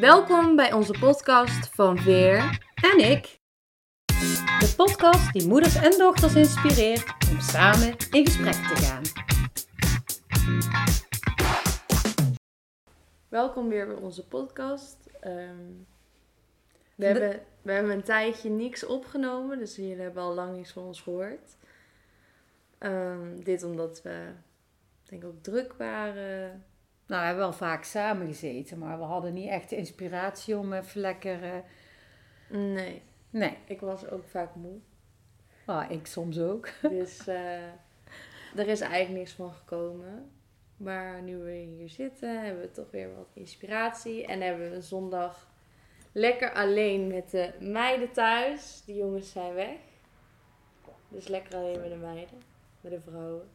Welkom bij onze podcast van Veer En ik. De podcast die moeders en dochters inspireert om samen in gesprek te gaan. Welkom weer bij onze podcast. Ehm, we, hebben, we hebben een tijdje niks opgenomen, dus jullie hebben al lang niks van ons gehoord. Ehm, dit omdat we, denk ik, ook druk waren. Nou, we hebben wel vaak samen gezeten, maar we hadden niet echt de inspiratie om even lekker... eh, Nee, Nee, ik was ook vaak moe. ah, ik soms ook. Dus eh, er is eigenlijk niks van gekomen. Maar nu we hier zitten, hebben we toch weer wat inspiratie. En hebben we een zondag lekker alleen met de meiden thuis. De jongens zijn weg. Dus lekker alleen met de meiden, met de vrouwen.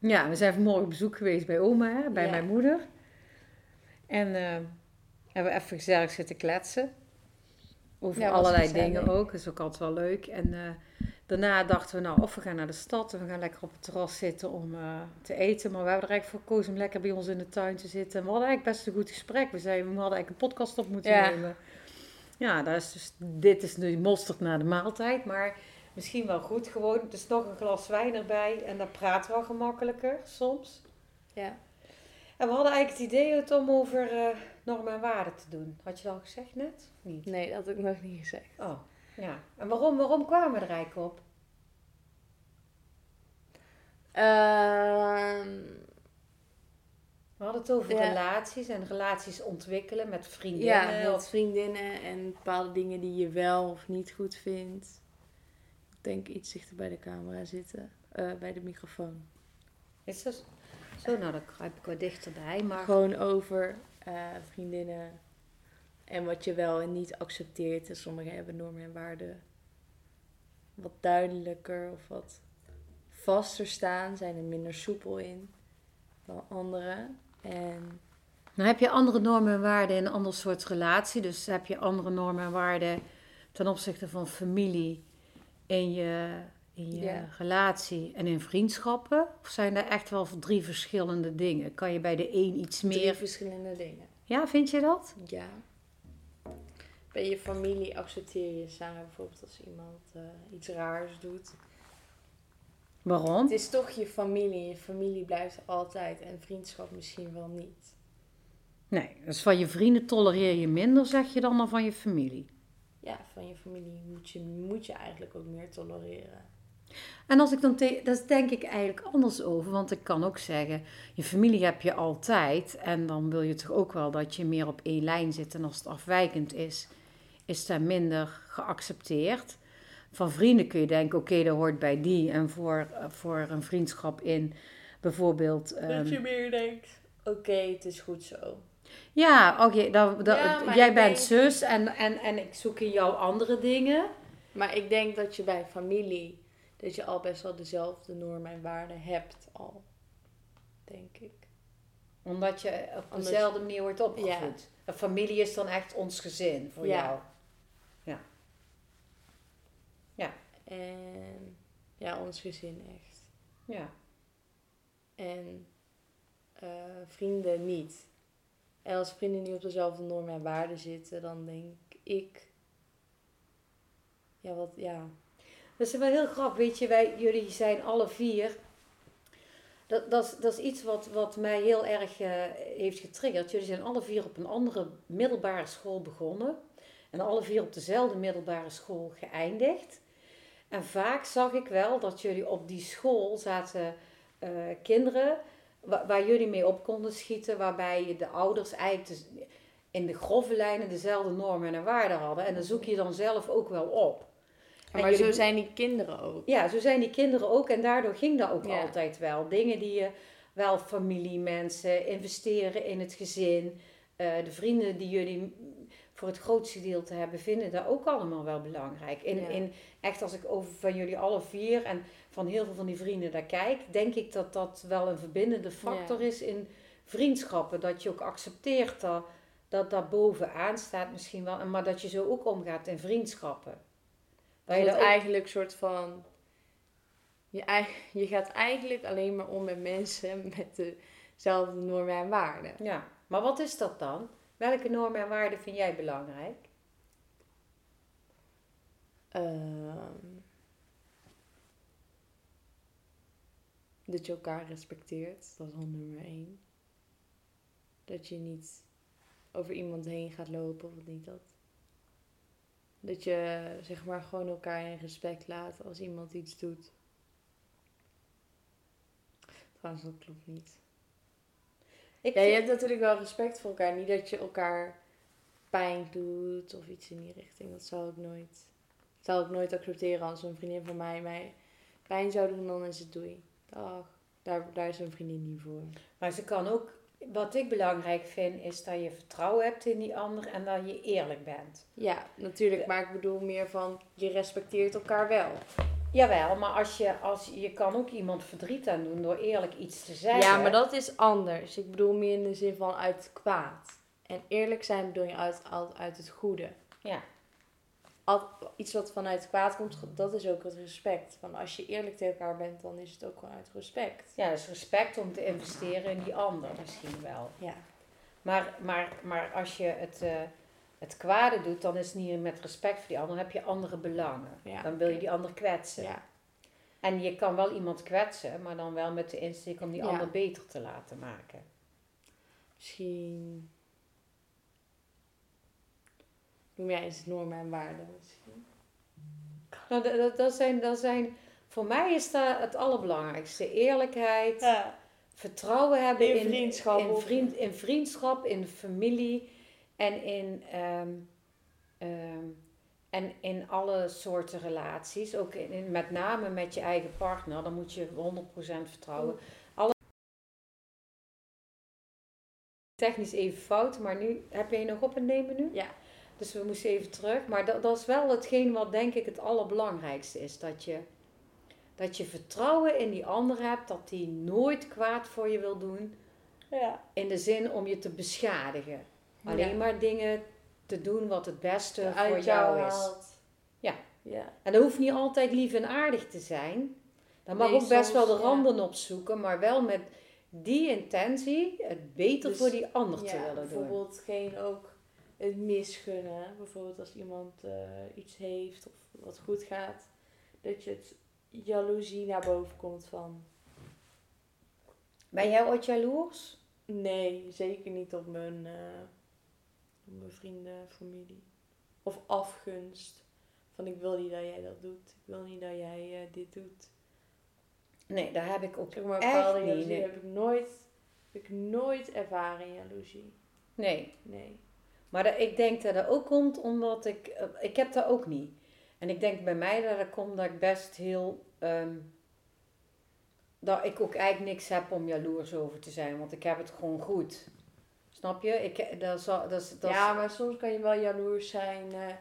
Ja, we zijn vanmorgen op bezoek geweest bij oma, hè, bij Ja. mijn moeder. En eh, hebben we even gezellig zitten kletsen. Over Ja, allerlei dingen ook. Dat is ook altijd wel leuk. En eh, daarna dachten we, nou, of we gaan naar de stad en we gaan lekker op het terras zitten om eh, te eten. Maar we hebben er eigenlijk voor gekozen om lekker bij ons in de tuin te zitten. En we hadden eigenlijk best een goed gesprek. We zeiden, we hadden eigenlijk een podcast op moeten Ja. nemen. Ja, dat is dus, dit is nu mosterd na de maaltijd, maar misschien wel goed gewoon. Dus nog een glas wijn erbij en dan praten we wel gemakkelijker soms. Ja. En we hadden eigenlijk het idee het om over eh, normen en waarden te doen. Had je dat al gezegd net? Of niet? Nee, dat had ik nog niet gezegd. Oh, ja. En waarom, waarom kwamen we er eigenlijk op? Ehm, We hadden het over Ja. relaties en relaties ontwikkelen met vriendinnen. ja, met vriendinnen en bepaalde dingen die je wel of niet goed vindt. Ik denk iets dichter bij de camera zitten, eh, bij de microfoon. Is dat zo? Nou, dan kruip ik wat dichterbij. Maar Gewoon over eh, vriendinnen en wat je wel en niet accepteert. En sommigen hebben normen en waarden wat duidelijker of wat vaster staan, zijn er minder soepel in dan anderen. En Dan heb je andere normen en waarden in een ander soort relatie. Dus heb je andere normen en waarden ten opzichte van familie in je, in je relatie en in vriendschappen? Of zijn er echt wel drie verschillende dingen? Kan je bij de een iets drie meer... verschillende dingen. Ja, vind je dat? Ja. Bij je familie accepteer je samen bijvoorbeeld als iemand eh, iets raars doet. Waarom? Het is toch je familie. Je familie blijft altijd en vriendschap misschien wel niet. Nee, dus van je vrienden tolereer je minder, zeg je dan, dan van je familie. Ja, van je familie moet je, moet je eigenlijk ook meer tolereren. En als ik dan te, dat denk ik eigenlijk anders over, want ik kan ook zeggen, je familie heb je altijd en dan wil je toch ook wel dat je meer op één lijn zit en als het afwijkend is, is dat minder geaccepteerd. Van vrienden kun je denken, oké, dat hoort bij die en voor, voor een vriendschap in bijvoorbeeld... ehm, dat je meer denkt, oké, het is goed zo. Ja, oké, dat, dat- Ja, maar jij bent denk- zus en, en, en ik zoek in jou andere dingen. Maar ik denk dat je bij familie, dat je al best wel dezelfde normen en waarden hebt al. Denk ik. Omdat je op dezelfde manier wordt opgevoed. Ja. Familie is dan echt ons gezin voor Ja. jou. En ja, ons gezin echt. Ja. En eh, vrienden niet. En als vrienden niet op dezelfde normen en waarden zitten, dan denk ik. Ja, wat, ja. Dat is wel heel grappig. Weet je, wij, jullie zijn alle vier. Dat, dat, is, dat is iets wat, wat mij heel erg eh, heeft getriggerd. Jullie zijn alle vier op een andere middelbare school begonnen. En alle vier op dezelfde middelbare school geëindigd. En vaak zag ik wel dat jullie op die school zaten eh, kinderen wa- waar jullie mee op konden schieten. Waarbij de ouders eigenlijk dus in de grove lijnen dezelfde normen en waarden hadden. En dan zoek je dan zelf ook wel op. En Maar jullie- zo zijn die kinderen ook. ja, zo zijn die kinderen ook en daardoor ging dat ook Ja. altijd wel. Dingen die je wel familie, mensen, investeren in het gezin, eh, de vrienden die jullie voor het grootste gedeelte hebben, vinden dat ook allemaal wel belangrijk. In, Ja. in, echt als ik over van jullie alle vier en van heel veel van die vrienden daar kijk, denk ik dat dat wel een verbindende factor Ja. is in vriendschappen. Dat je ook accepteert dat dat, dat bovenaan staat misschien wel, maar dat je zo ook omgaat in vriendschappen. Dat je ook- eigenlijk een soort van... Je, eigen- je gaat eigenlijk alleen maar om met mensen met dezelfde normen en waarden. Ja, maar wat is dat dan? Welke normen en waarden vind jij belangrijk? Ehm, dat je elkaar respecteert, dat is al nummer één. Dat je niet over iemand heen gaat lopen of niet dat. Dat je zeg maar gewoon elkaar in respect laat als iemand iets doet. Trouwens, dat klopt niet. Ik Ja, je hebt natuurlijk wel respect voor elkaar. Niet dat je elkaar pijn doet of iets in die richting. Dat zou ik nooit. Zou ik nooit accepteren als een vriendin van mij mij pijn zou doen, dan is het doei. Dag. Daar, daar is een vriendin niet voor. Maar ze kan ook, wat ik belangrijk vind, is dat je vertrouwen hebt in die ander en dat je eerlijk bent. Ja, natuurlijk. Maar ik bedoel meer van, je respecteert elkaar wel. Jawel, maar als je, als, je kan ook iemand verdriet aan doen door eerlijk iets te zeggen. Ja, maar dat is anders. Ik bedoel meer in de zin van uit het kwaad. En eerlijk zijn bedoel je uit, uit, uit het goede. Ja. Al, iets wat vanuit het kwaad komt, dat is ook het respect. Van als je eerlijk tegen elkaar bent, dan is het ook gewoon uit respect. Ja, dus respect om te investeren in die ander misschien wel. Ja. Maar, maar, maar als je het, eh, het kwade doet, dan is het niet met respect voor die ander, dan heb je andere belangen. Ja, dan wil je die ander kwetsen. Ja. En je kan wel iemand kwetsen, maar dan wel met de insteek om die Ja. ander beter te laten maken. Misschien. Noem jij eens normen en waarden misschien? Nou, dat, dat, zijn, dat zijn, voor mij is dat het allerbelangrijkste. Eerlijkheid, Ja. vertrouwen hebben In in, vriendschap in, vriend, in vriendschap, in familie en in, ehm, ehm, en in alle soorten relaties. Ook in, in- met name met je eigen partner, dan moet je 100% vertrouwen. Alle technisch even fout, maar nu heb jij nog op het nemen nu? Ja. Dus we moesten even terug. Maar dat, dat is wel hetgeen wat denk ik het allerbelangrijkste is. Dat je, dat je vertrouwen in die ander hebt. Dat die nooit kwaad voor je wil doen. Ja. In de zin om je te beschadigen. Alleen Ja. maar dingen te doen wat het beste voor jou jou is. Ja. Ja. En dat hoeft niet altijd lief en aardig te zijn. Dan mag Nee, ook best wel de randen opzoeken. Maar wel met die intentie het beter Dus, voor die ander te willen doen. bijvoorbeeld geen ook het misgunnen. Bijvoorbeeld als iemand eh, iets heeft of wat goed gaat. Dat je het jaloezie naar boven komt van... Ben jij ooit jaloers? Nee, zeker niet op mijn, eh, mijn vrienden, familie. Of afgunst. Van ik wil niet dat jij dat doet. Ik wil niet dat jij eh, dit doet. Nee, daar heb ik ook Zeg maar, echt niet. jaloezie Nee. heb ik nooit, heb ik nooit ervaren, jaloezie. nee. Nee. Maar dat, ik denk dat dat ook komt omdat ik... eh, ik heb dat ook niet. En ik denk bij mij dat dat komt dat ik best heel... ehm, dat ik ook eigenlijk niks heb om jaloers over te zijn. Want ik heb het gewoon goed. Snap je? Ik, dat is, dat is, dat ja, maar soms kan je wel jaloers zijn. eh,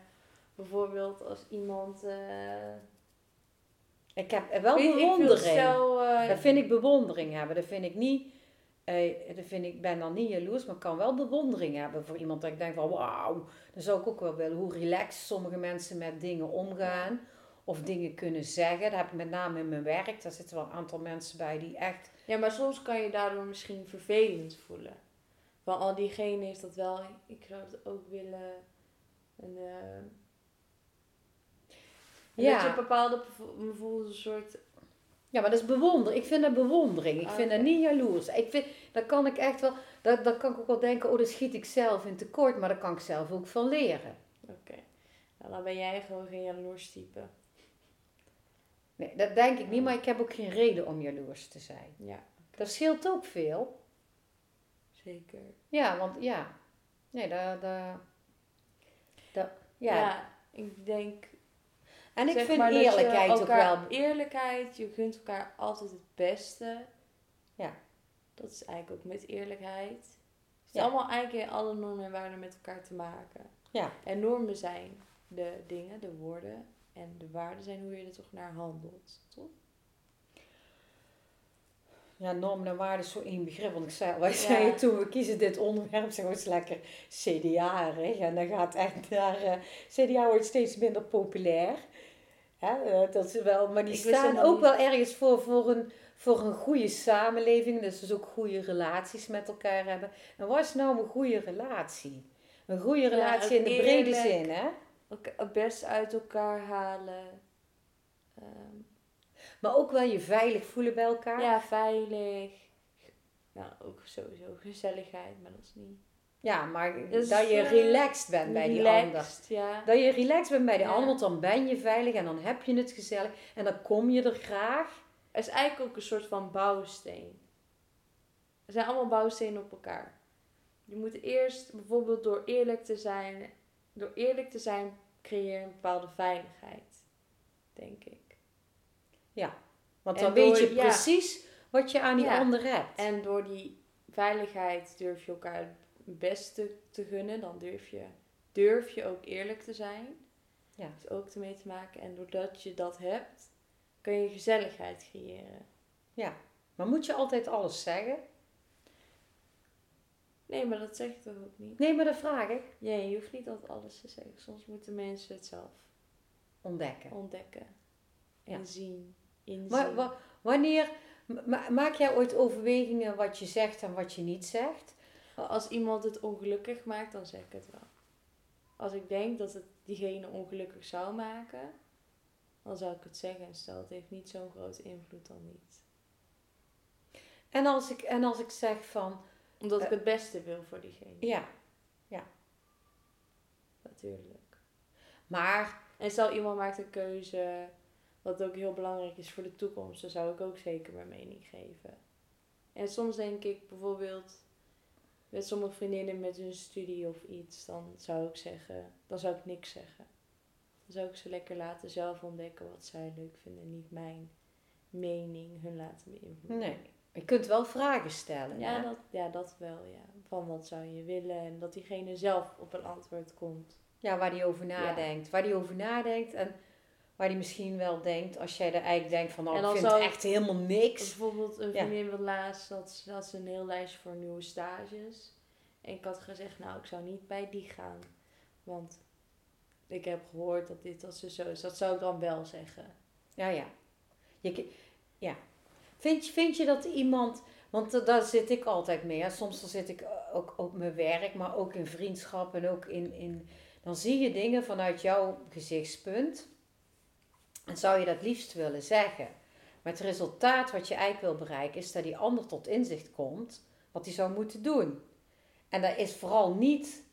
bijvoorbeeld als iemand... eh ik heb wel bewondering. eh, Dat vind ik bewondering hebben. Dat vind ik niet... dat vind ik, ik ben dan niet jaloers, maar ik kan wel bewondering hebben voor iemand dat ik denk van wauw, dan zou ik ook wel willen hoe relaxed sommige mensen met dingen omgaan of dingen kunnen zeggen. Dat heb ik met name in mijn werk. Daar zitten wel een aantal mensen bij die echt Ja, maar soms kan je daardoor misschien vervelend voelen. Van al diegene heeft dat wel, ik zou het ook willen. En, eh, Ja. dat je bepaalde bijvoorbeeld een soort. Ja, maar dat is bewondering. Ik vind dat bewondering. Ik Ah, vind dat niet jaloers. Ik vind, dat kan ik echt wel, dat, dat kan ik ook wel denken, oh, dat schiet ik zelf in tekort, maar daar kan ik zelf ook van leren. Oké. Nou, dan ben jij gewoon geen jaloers type. Nee, dat denk ik niet, maar ik heb ook geen reden om jaloers te zijn. Ja, Dat scheelt ook veel. Zeker. Ja, want ja. Nee, dat, dat, dat Ja. ja. ik denk. En ik vind eerlijkheid ook wel. Eerlijkheid, je gunt elkaar altijd het beste. Ja. Dat is eigenlijk ook met eerlijkheid. Het is Ja. allemaal eigenlijk alle normen en waarden met elkaar te maken. Ja. En normen zijn de dingen, de woorden. En de waarden zijn hoe je er toch naar handelt. Toch? Ja, normen en waarden is zo één begrip. Want ik zei, wij Ja. zeiden toen we kiezen dit onderwerp, het is lekker CDA-rig. En dan gaat echt naar, eh, CDA wordt steeds minder populair. Hè, eh, dat is wel, maar die Ik staan ook niet- wel ergens voor, voor, een, voor een goede samenleving, dus, dus ook goede relaties met elkaar hebben. En wat is nou een goede relatie? Een goede Ja, relatie in de brede zin, hè? Het best uit elkaar halen. Ehm, Maar ook wel je veilig voelen bij elkaar. ja, veilig. Nou, ook sowieso gezelligheid, maar dat is niet... Ja, maar Dus, dat je eh, relaxed bent bij die ander. Ja. Dat je relaxed bent bij die Ja. ander, want dan ben je veilig en dan heb je het gezellig. En dan kom je er graag. Het is eigenlijk ook een soort van bouwsteen. Er zijn allemaal bouwstenen op elkaar. Je moet eerst bijvoorbeeld door eerlijk te zijn, door eerlijk te zijn creëer je een bepaalde veiligheid, denk ik. Want En dan door- weet je ja. precies wat je aan die Ja. ander hebt. En door die veiligheid durf je elkaar het beste te gunnen, dan durf je, durf je ook eerlijk te zijn. Ja. Dat is ook ermee te maken. En doordat je dat hebt, kun je gezelligheid creëren. Maar moet je altijd alles zeggen? Nee, maar dat zeg ik toch ook niet? Nee, maar dat vraag ik. Nee, je hoeft niet altijd alles te zeggen. Soms moeten mensen het zelf Ontdekken. ontdekken. En Ja. zien. Inzien. Maar wa- wanneer ma- maak jij ooit overwegingen wat je zegt en wat je niet zegt? Als iemand het ongelukkig maakt, dan zeg ik het wel. Als ik denk dat het diegene ongelukkig zou maken, dan zou ik het zeggen. En stel, het heeft niet zo'n grote invloed, dan niet. En als ik, en als ik zeg van, Omdat ik Eh. het beste wil voor diegene. ja, Natuurlijk. maar En stel, iemand maakt een keuze, wat ook heel belangrijk is voor de toekomst, dan zou ik ook zeker mijn mening geven. En soms denk ik bijvoorbeeld met sommige vriendinnen met hun studie of iets, dan zou ik zeggen, dan zou ik niks zeggen. Dan zou ik ze lekker laten zelf ontdekken wat zij leuk vinden, niet mijn mening hun laten beïnvloeden. Nee. je kunt wel vragen stellen. Ja dat, ja, dat wel, ja. Van wat zou je willen en dat diegene zelf op een antwoord komt. Ja, waar die over nadenkt. Waar die over nadenkt en waar die misschien wel denkt, als jij er eigenlijk denkt van, En ik vind het echt helemaal niks. Bijvoorbeeld een Ja. vriendin van laatst had, ze- had ze een heel lijstje voor nieuwe stages. En ik had gezegd, nou, ik zou niet bij die gaan. Want ik heb gehoord dat dit, dat ze zo is. Dat zou ik dan wel zeggen. Ja, ja. Je, ja. Vind, je- vind je dat iemand, want da- daar zit ik altijd mee. Hè. Soms dan zit ik ook op mijn werk, maar ook in vriendschap en ook in, in... Dan zie je dingen vanuit jouw gezichtspunt. En zou je dat liefst willen zeggen. Maar het resultaat wat je eigenlijk wil bereiken is dat die ander tot inzicht komt wat hij zou moeten doen. En dat is vooral niet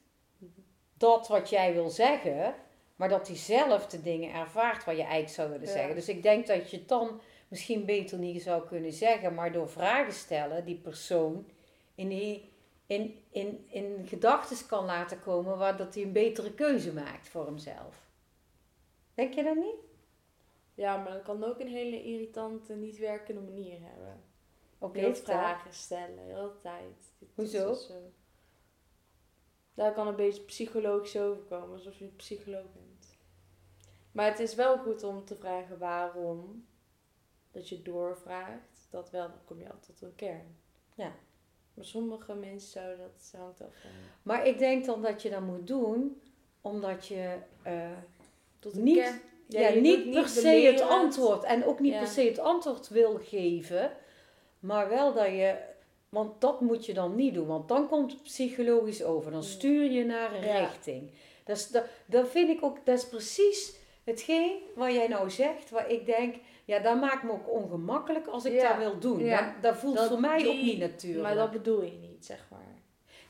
dat wat jij wil zeggen, maar dat hij zelf de dingen ervaart wat je eigenlijk zou willen Ja. zeggen. Dus ik denk dat je het dan misschien beter niet zou kunnen zeggen, maar door vragen stellen die persoon in, die, in, in, in gedachten kan laten komen waar dat hij een betere keuze maakt voor hemzelf. Denk je dat niet? Ja, maar dat kan ook een hele irritante, niet werkende manier hebben. Heel vertel. vragen stellen, de hele tijd. Dit is Hoezo? dus zo. Daar kan een beetje psychologisch overkomen, alsof je een psycholoog bent. Maar het is wel goed om te vragen waarom. Dat je doorvraagt. Dat wel, dan kom je altijd tot een kern. Ja. Maar sommige mensen zouden dat hangt af van. Maar ik denk dan dat je dat moet doen, omdat je eh, Tot een Niet- kern. Ja, niet per se het antwoord en ook niet Ja. per se het antwoord wil geven, maar wel dat je, want dat moet je dan niet doen, want dan komt het psychologisch over, dan stuur je naar een Ja. richting. Dat, is, dat, dat vind ik ook, dat is precies hetgeen wat jij nou zegt, waar ik denk, ja, dat maakt me ook ongemakkelijk als ik dat wil doen. Dat, dat voelt Dat voor mij ook niet natuurlijk. Maar dat bedoel je niet, zeg maar.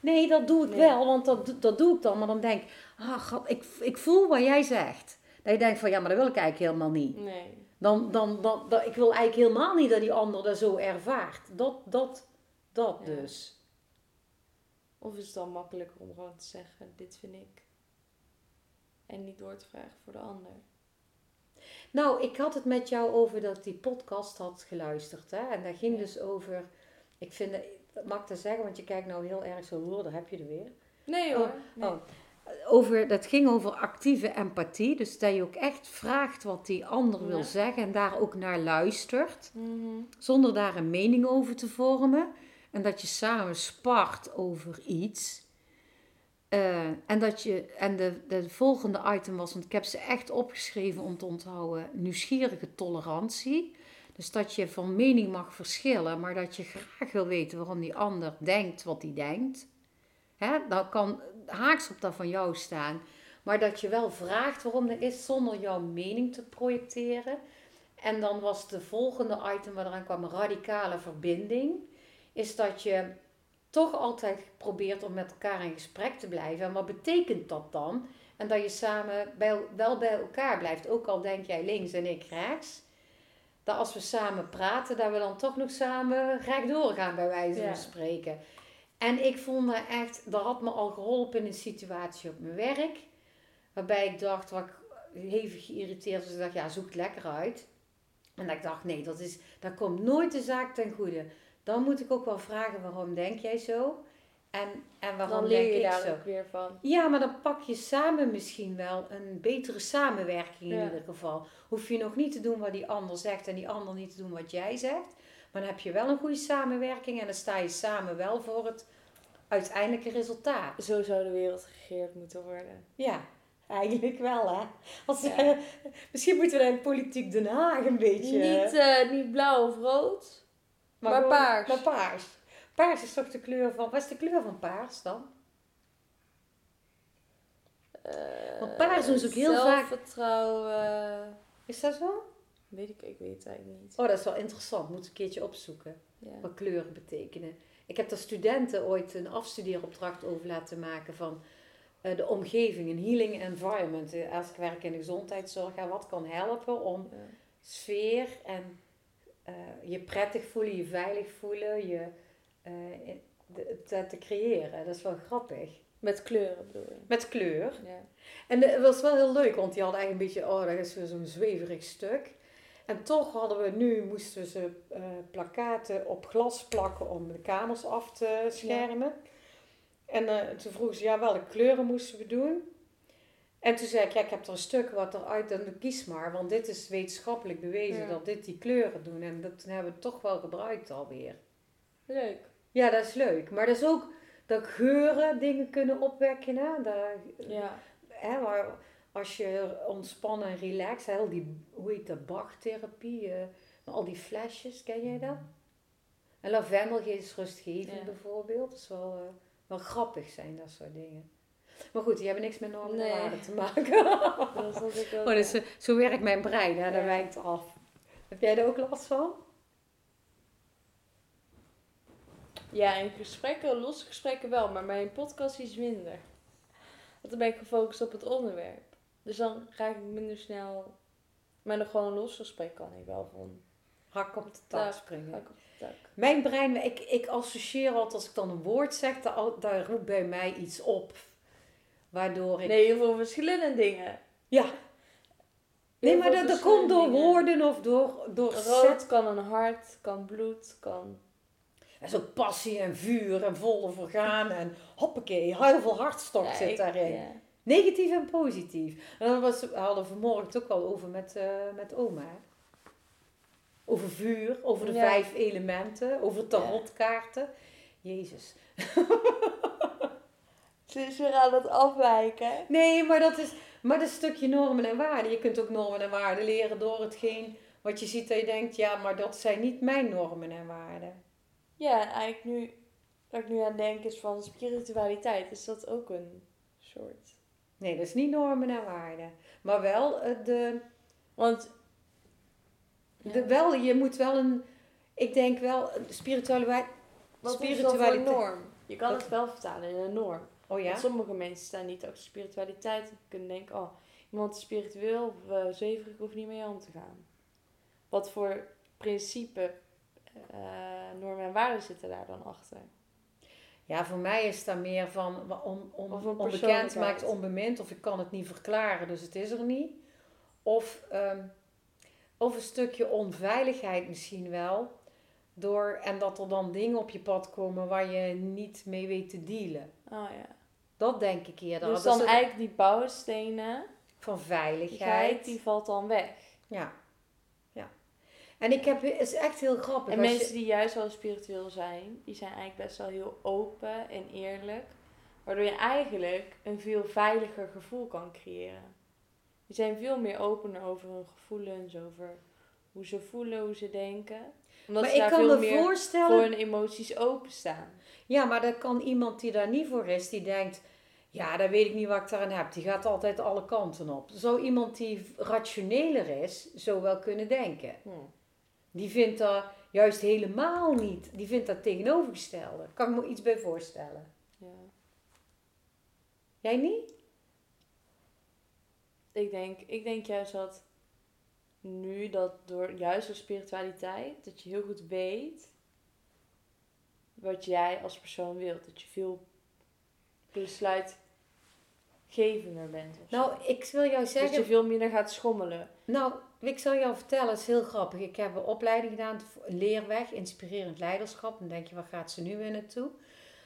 Nee, dat doe ik Nee. wel, want dat, dat doe ik dan. Maar dan denk ik, ah, gat, ik, ik voel wat jij zegt. Dat je denkt van, ja, maar dat wil ik eigenlijk helemaal niet. Nee. Dan, dan, dan, dan- ik wil eigenlijk helemaal niet dat die ander dat zo ervaart. Dat, dat, dat Ja. dus. Of is het dan makkelijker om gewoon te zeggen, dit vind ik. En niet door te vragen voor de ander. Nou, ik had het met jou over dat ik die podcast had geluisterd. Hè? En daar ging Ja. dus over, ik vind, dat mag ik dat zeggen, want je kijkt nou heel erg zo, hoor, daar heb je er weer. Nee Oh, hoor. Nee. oh. Over, dat ging over actieve empathie. Dus dat je ook echt vraagt wat die ander wil zeggen en daar ook naar luistert. Mhm. Zonder daar een mening over te vormen. En dat je samen spart over iets. Eh, en dat je, en de, de volgende item was, want ik heb ze echt opgeschreven om te onthouden, nieuwsgierige tolerantie. Dus dat je van mening mag verschillen, maar dat je graag wil weten waarom die ander denkt wat hij denkt. Hè, dan kan haaks op dat van jou staan. Maar dat je wel vraagt waarom dat is zonder jouw mening te projecteren. En dan was de volgende item waar eraan kwam radicale verbinding. Is dat je toch altijd probeert om met elkaar in gesprek te blijven. En wat betekent dat dan? En dat je samen bij, wel bij elkaar blijft. Ook al denk jij links en ik rechts. Dat als we samen praten, dat we dan toch nog samen rechtdoor gaan, bij wijze van Ja. spreken. En ik vond dat echt, dat had me al geholpen in een situatie op mijn werk. Waarbij ik dacht, wat ik hevig geïrriteerd was. Ik dacht, ja, zoek het lekker uit. En dat ik dacht, nee, dat, is, dat komt nooit de zaak ten goede. Dan moet ik ook wel vragen, waarom denk jij zo? En, en waarom Dan leer denk je ik daar zo? ook weer van. Ja, maar dan pak je samen misschien wel een betere samenwerking in Ja. ieder geval. Hoef je nog niet te doen wat die ander zegt en die ander niet te doen wat jij zegt. Maar dan heb je wel een goede samenwerking en dan sta je samen wel voor het uiteindelijke resultaat. Zo zou de wereld geregeerd moeten worden. Ja, eigenlijk wel hè. Als, Ja. eh, misschien moeten we dan in politiek Den Haag een beetje... Niet, eh, niet blauw of rood. maar gewoon- paars. Maar paars. Paars is toch de kleur van... Wat is de kleur van paars dan? eh, Want paars doen ze ook heel vaak- Zelfvertrouwen. Is dat zo? Weet ik, ik weet het eigenlijk niet. Oh, dat is wel interessant. Moet ik een keertje opzoeken. Ja. wat kleuren betekenen. Ik heb daar studenten ooit een afstudeeropdracht over laten maken van eh, de omgeving, een healing environment. Eh, Als ik werk in de gezondheidszorg, wat kan helpen om Ja. sfeer en eh, je prettig voelen, je veilig voelen, je te, te creëren. Dat is wel grappig. Met kleuren bedoel je. Met kleur. Ja. En het was wel heel leuk, want die hadden eigenlijk een beetje, oh, dat is weer zo'n zweverig stuk. En toch hadden we nu, moesten ze eh, plakaten op glas plakken om de kamers af te schermen. En eh, toen vroegen ze, ja, welke kleuren moesten we doen? En toen zei ik, ja, ik heb er een stuk wat eruit, dan kies maar. Want dit is wetenschappelijk bewezen Ja. dat dit die kleuren doen. En dat hebben we toch wel gebruikt alweer. Leuk. Ja, dat is leuk. Maar dat is ook dat geuren dingen kunnen opwekken. Hè? Dat, Ja. hè, maar als je ontspannen en relaxed, heel die, hoe heet dat, Bach-therapie, eh, al die flesjes, ken jij dat? En lavendel is rustgevend Ja. bijvoorbeeld. Dat is wel, eh, wel grappig zijn, dat soort dingen. Maar goed, die hebben niks met normen Nee. waarden te maken. Dat had ik ook. oh, dus, eh, zo werkt mijn brein, hè? dat Ja. wijkt af. Heb jij er ook last van? Ja, in gesprekken, losse gesprekken wel, maar mijn podcast is minder. Want dan ben ik gefocust op het onderwerp. Dus dan ga ik minder snel. Maar nog gewoon een los gesprek kan ik wel van. Hak op de tak springen. Ga ik op de tak. Mijn brein, ik, ik associeer altijd als ik dan een woord zeg, daar, daar roept bij mij iets op. Waardoor ik... Nee, heel veel verschillende dingen. Ja. Nee, maar dat, dat komt door dingen. woorden of door, door zet. Rood kan een hart, kan bloed, kan. En zo passie en vuur en volle vergaan en hoppakee, heel veel hartstok Ja, zit daarin. ja. Negatief en positief. En dan was, we hadden vanmorgen het ook al over met, eh, met oma. hè. Over vuur, over de Ja. vijf elementen, over tarotkaarten. Jezus. Ze is weer aan het afwijken. Nee, maar dat is maar dat stukje normen en waarden. Je kunt ook normen en waarden leren door hetgeen wat je ziet dat je denkt, ja, maar dat zijn niet mijn normen en waarden. Ja, en eigenlijk nu, dat ik nu aan denk is van spiritualiteit, is dat ook een soort. Nee, dat is niet normen en waarden. Maar wel eh, de, Want. de wel, je moet wel een, ik denk wel, spiritualiteit. Wat is dat voor spiritualiteit. norm? Je kan het wel vertalen in een norm. Oh ja? Want sommige mensen staan niet achter spiritualiteit. en kunnen denken, oh, iemand is spiritueel of uh, zweverig, ik hoef niet mee om te gaan. Wat voor principe, eh, normen en waarden zitten daar dan achter? Ja, voor mij is dat meer van on, onbekend maakt onbemind, of ik kan het niet verklaren, dus het is er niet. Of, ehm, of een stukje onveiligheid misschien wel. Door, en dat er dan dingen op je pad komen waar je niet mee weet te dealen. Oh ja. Dat denk ik eerder. Dus dan eigenlijk die bouwstenen, van veiligheid. die valt dan weg. Ja. En ik heb, het is echt heel grappig. En je- mensen die juist wel spiritueel zijn, die zijn eigenlijk best wel heel open en eerlijk. Waardoor je eigenlijk een veel veiliger gevoel kan creëren. Die zijn veel meer opener over hun gevoelens, over hoe ze voelen, hoe ze denken. Omdat Maar ze ik daar kan veel me meer voorstellen... voor hun emoties openstaan. Ja, maar dat kan iemand die daar niet voor is, die denkt... Ja, dan weet ik niet wat ik daaraan heb. Die gaat altijd alle kanten op. Zou iemand die rationeler is, zo wel kunnen denken. Hm. Die vindt dat juist helemaal niet. Die vindt dat tegenovergestelde. Kan ik me iets bij voorstellen. Ja. Jij niet? Ik denk, ik denk juist dat nu dat door juist door spiritualiteit, dat je heel goed weet wat jij als persoon wilt. Dat je veel besluitgevender bent. Nou, ik wil jou dat zeggen... je veel minder gaat schommelen. Nou, ik zal jou vertellen, het is heel grappig. Ik heb een opleiding gedaan, leerweg, inspirerend leiderschap. Dan denk je, waar gaat ze nu weer naartoe?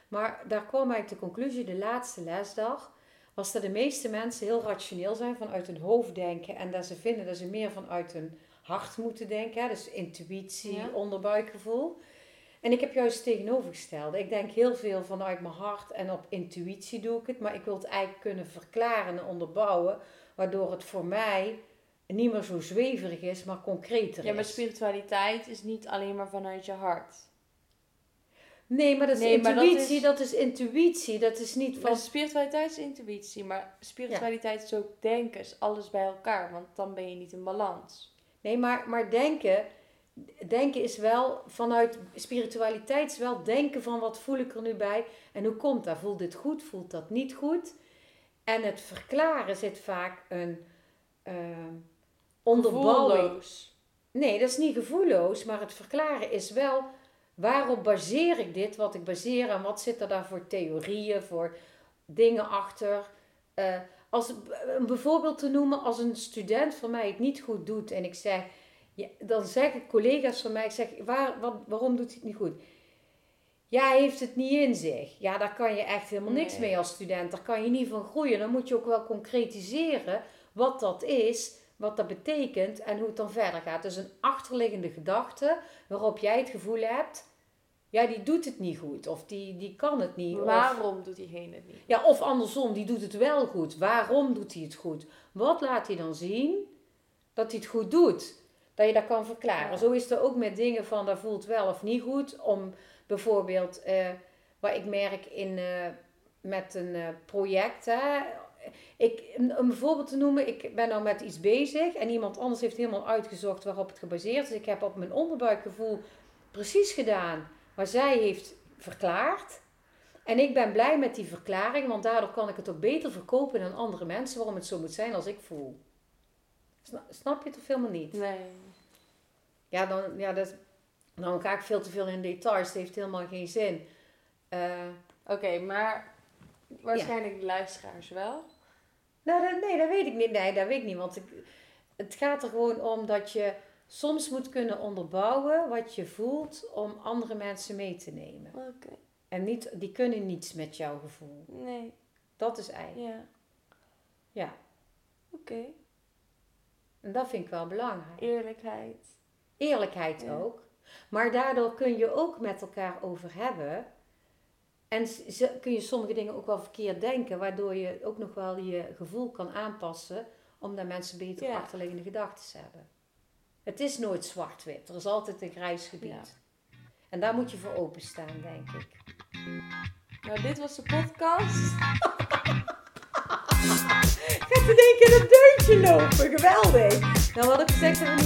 Maar daar kwam eigenlijk de conclusie, de laatste lesdag, was dat de meeste mensen heel rationeel zijn, vanuit hun hoofd denken. En dat ze vinden dat ze meer vanuit hun hart moeten denken. Hè? Dus intuïtie, Ja. onderbuikgevoel. En ik heb juist tegenovergestelde. Ik denk heel veel vanuit mijn hart en op intuïtie doe ik het. Maar ik wil het eigenlijk kunnen verklaren en onderbouwen. Waardoor het voor mij niet meer zo zweverig is, maar concreter Ja, maar spiritualiteit is niet alleen maar vanuit je hart. Nee, maar dat is Nee, maar dat intuïtie. is- Dat is, intuïtie. Dat is niet van... Maar spiritualiteit is intuïtie, maar spiritualiteit is ook denken, is alles bij elkaar, want dan ben je niet in balans. Nee, maar, maar denken... Denken is wel vanuit spiritualiteit is wel denken van wat voel ik er nu bij en hoe komt dat? Voelt dit goed? Voelt dat niet goed? En het verklaren zit vaak een eh, onderbouwing. Nee, dat is niet gevoelloos, maar het verklaren is wel waarop baseer ik dit, wat ik baseer en wat zit er daar voor theorieën, voor dingen achter. Eh, als, een bijvoorbeeld te noemen, als een student van mij het niet goed doet en ik zeg, ja, dan zeggen collega's van mij, ik zeg, waar, wat, waarom doet hij het niet goed? Ja, hij heeft het niet in zich. Ja, daar kan je echt helemaal niks Nee. mee als student. Daar kan je niet van groeien. Dan moet je ook wel concretiseren wat dat is, wat dat betekent en hoe het dan verder gaat. Dus een achterliggende gedachte waarop jij het gevoel hebt, ja, die doet het niet goed of die, die kan het niet. Of, Waarom doet diegene het niet? ja, of andersom, die doet het wel goed. Waarom doet hij het goed? Wat laat hij dan zien dat hij het goed doet? Dat je dat kan verklaren. Ja. Zo is het ook met dingen van dat voelt wel of niet goed. Om bijvoorbeeld, eh, wat ik merk in, eh, met een eh, project. Hè, ik, een, een voorbeeld te noemen, ik ben nou met iets bezig en iemand anders heeft helemaal uitgezocht waarop het gebaseerd is. Ik heb op mijn onderbuikgevoel precies gedaan wat zij heeft verklaard. En ik ben blij met die verklaring, want daardoor kan ik het ook beter verkopen aan andere mensen waarom het zo moet zijn als ik voel. Sna- Snap je het of helemaal niet? Nee. Ja, dan, ja dat, dan ga ik veel te veel in details. Het heeft helemaal geen zin. Eh, Oké, maar waarschijnlijk de luisteraars wel. nou, dat, nee, dat weet ik niet. Nee, dat weet ik niet. Want ik, het gaat er gewoon om dat je soms moet kunnen onderbouwen wat je voelt om andere mensen mee te nemen. Oké. En niet, die kunnen niets met jouw gevoel. Nee. Dat is eigenlijk. Ja. Ja. Oké. En dat vind ik wel belangrijk. Eerlijkheid. Eerlijkheid Ja. ook. Maar daardoor kun je ook met elkaar over hebben. En kun je sommige dingen ook wel verkeerd denken, waardoor je ook nog wel je gevoel kan aanpassen, omdat mensen beter Ja. achterliggende gedachten hebben. Het is nooit zwart-wit, er is altijd een grijs gebied. Ja. En daar moet je voor openstaan, denk ik. Nou, dit was de podcast. Gaat in één keer een deuntje lopen, geweldig! Nou, wat ik gezegd heb,